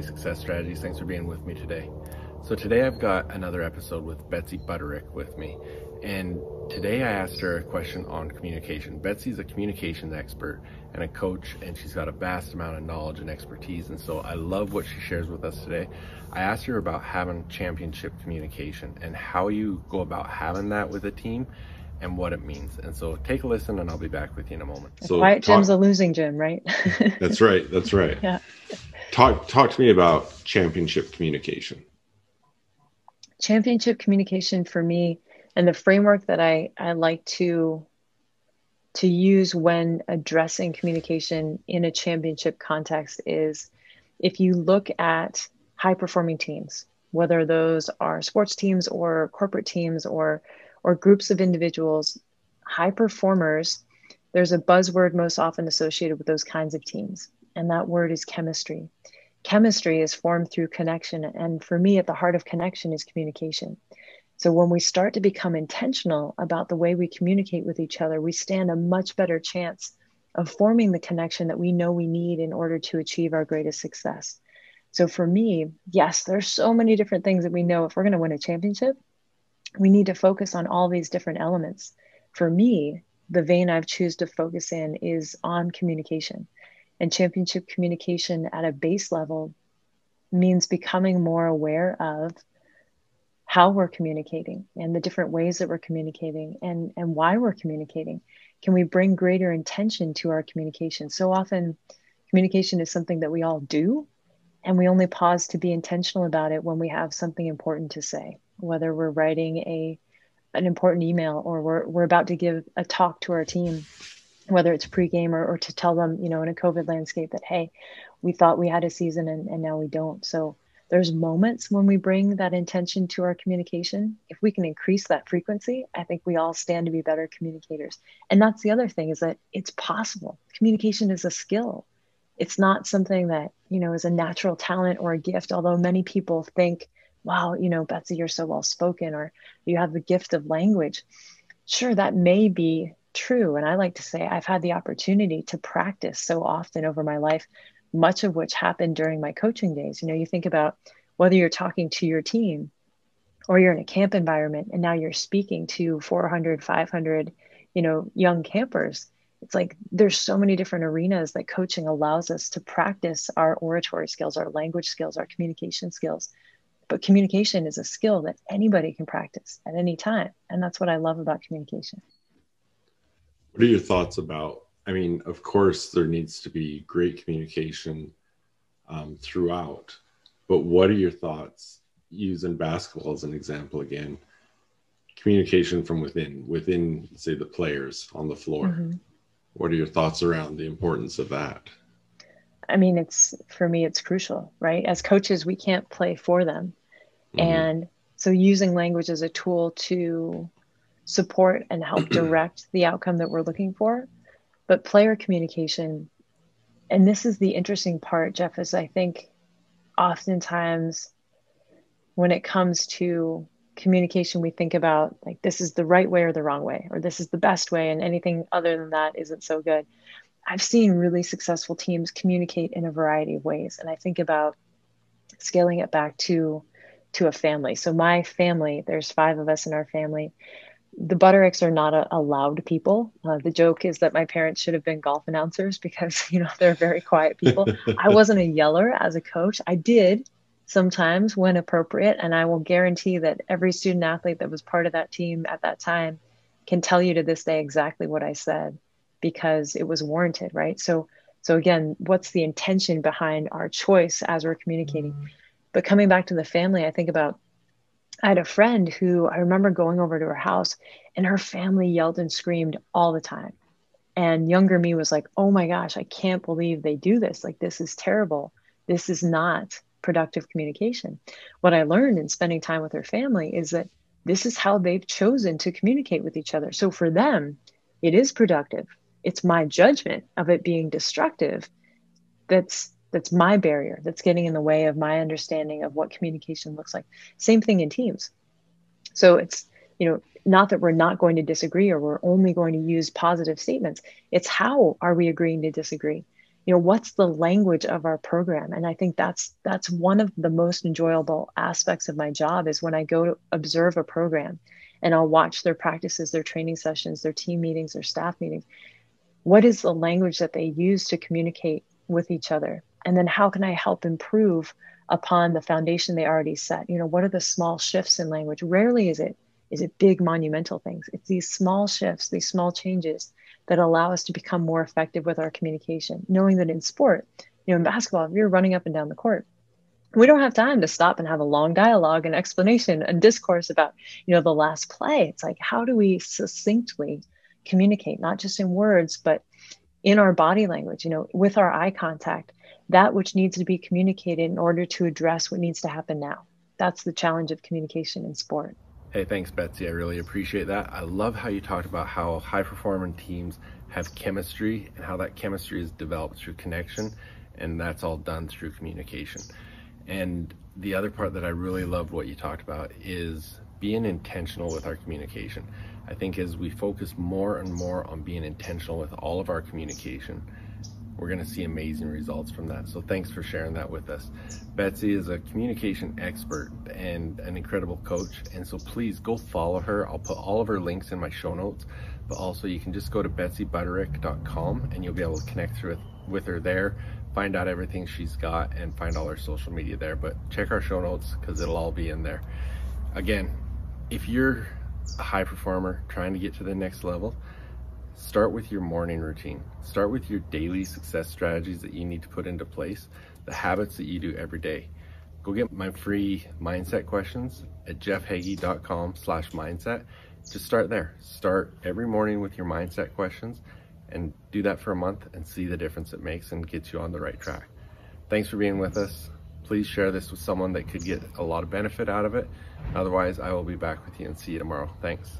Community Success Strategies. Thanks for being with me today. So, today I've got another episode with Betsy Butterick with me. And today I asked her a question on communication. Betsy's a communications expert and a coach, and she's got a vast amount of knowledge and expertise. And so I love what she shares with us today. I asked her about having championship communication and how you go about having that with a team and what it means. And so take a listen, and I'll be back with you in a moment. So quiet talk, gym's a losing gym, right? that's right. That's right. Yeah. Talk talk to me about championship communication. Championship communication for me, and the framework that I I like to to use when addressing communication in a championship context is if you look at high performing teams, whether those are sports teams or corporate teams or or groups of individuals, high performers, there's a buzzword most often associated with those kinds of teams, and that word is chemistry. Chemistry is formed through connection, and for me, at the heart of connection is communication. So when we start to become intentional about the way we communicate with each other, we stand a much better chance of forming the connection that we know we need in order to achieve our greatest success. So for me, yes, there's so many different things that we know if we're going to win a championship, we need to focus on all these different elements. For me, the vein I've choose to focus in is on communication. And championship communication at a base level means becoming more aware of how we're communicating and the different ways that we're communicating and, and why we're communicating. Can we bring greater intention to our communication? So often, communication is something that we all do, and we only pause to be intentional about it when we have something important to say whether we're writing a an important email or we're, we're about to give a talk to our team whether it's pregame or, or to tell them you know in a covid landscape that hey we thought we had a season and, and now we don't. So there's moments when we bring that intention to our communication. If we can increase that frequency i think we all stand to be better communicators. And that's the other thing is that it's possible. Communication is a skill. It's not something that you know is a natural talent or a gift although many people think wow, you know, Betsy, you're so well spoken, or you have the gift of language. Sure, that may be true. And I like to say I've had the opportunity to practice so often over my life, much of which happened during my coaching days. You know, you think about whether you're talking to your team or you're in a camp environment and now you're speaking to 400, 500, you know, young campers. It's like there's so many different arenas that coaching allows us to practice our oratory skills, our language skills, our communication skills but communication is a skill that anybody can practice at any time. And that's what I love about communication. What are your thoughts about? I mean, of course, there needs to be great communication um, throughout, but what are your thoughts using basketball as an example again? Communication from within, within, say, the players on the floor. Mm-hmm. What are your thoughts around the importance of that? I mean, it's for me, it's crucial, right? As coaches, we can't play for them. Mm-hmm. And so using language as a tool to support and help direct the outcome that we're looking for. But player communication, and this is the interesting part, Jeff, is I think oftentimes when it comes to communication, we think about like this is the right way or the wrong way, or this is the best way, and anything other than that isn't so good. I've seen really successful teams communicate in a variety of ways. And I think about scaling it back to to a family. So my family, there's five of us in our family. The Buttericks are not a, a loud people. Uh, the joke is that my parents should have been golf announcers because you know they're very quiet people. I wasn't a yeller as a coach. I did sometimes when appropriate, and I will guarantee that every student athlete that was part of that team at that time can tell you to this day exactly what I said because it was warranted, right? So so again, what's the intention behind our choice as we're communicating? Mm-hmm but coming back to the family, I think about I had a friend who I remember going over to her house and her family yelled and screamed all the time. And younger me was like, oh my gosh, I can't believe they do this. Like, this is terrible. This is not productive communication. What I learned in spending time with her family is that this is how they've chosen to communicate with each other. So for them, it is productive. It's my judgment of it being destructive that's that's my barrier that's getting in the way of my understanding of what communication looks like. Same thing in teams. So it's you know not that we're not going to disagree or we're only going to use positive statements. It's how are we agreeing to disagree? You know what's the language of our program? And i think that's that's one of the most enjoyable aspects of my job is when i go to observe a program and i'll watch their practices their training sessions their team meetings their staff meetings. What is the language that they use to communicate with each other and then how can i help improve upon the foundation they already set? You know what are the small shifts in language? Rarely is it is it big monumental things. It's these small shifts these small changes that allow us to become more effective with our communication. Knowing that in sport you know in basketball if you're running up and down the court we don't have time to stop and have a long dialogue and explanation and discourse about you know the last play. It's like how do we succinctly communicate? Not just in words but in our body language you know with our eye contact that which needs to be communicated in order to address what needs to happen now that's the challenge of communication in sport Hey, thanks, Betsy. I really appreciate that. I love how you talked about how high performing teams have chemistry and how that chemistry is developed through connection, and that's all done through communication. And the other part that I really loved what you talked about is being intentional with our communication. I think as we focus more and more on being intentional with all of our communication, we're going to see amazing results from that. So thanks for sharing that with us. Betsy is a communication expert and an incredible coach. And so please go follow her. I'll put all of her links in my show notes, but also you can just go to betsybutterick.com and you'll be able to connect through with her there, find out everything she's got and find all her social media there. But check our show notes because it'll all be in there. Again, if you're a high performer trying to get to the next level, Start with your morning routine. Start with your daily success strategies that you need to put into place, the habits that you do every day. Go get my free mindset questions at jeffhagee.com slash mindset. Just start there. Start every morning with your mindset questions and do that for a month and see the difference it makes and gets you on the right track. Thanks for being with us. Please share this with someone that could get a lot of benefit out of it. Otherwise, I will be back with you and see you tomorrow. Thanks.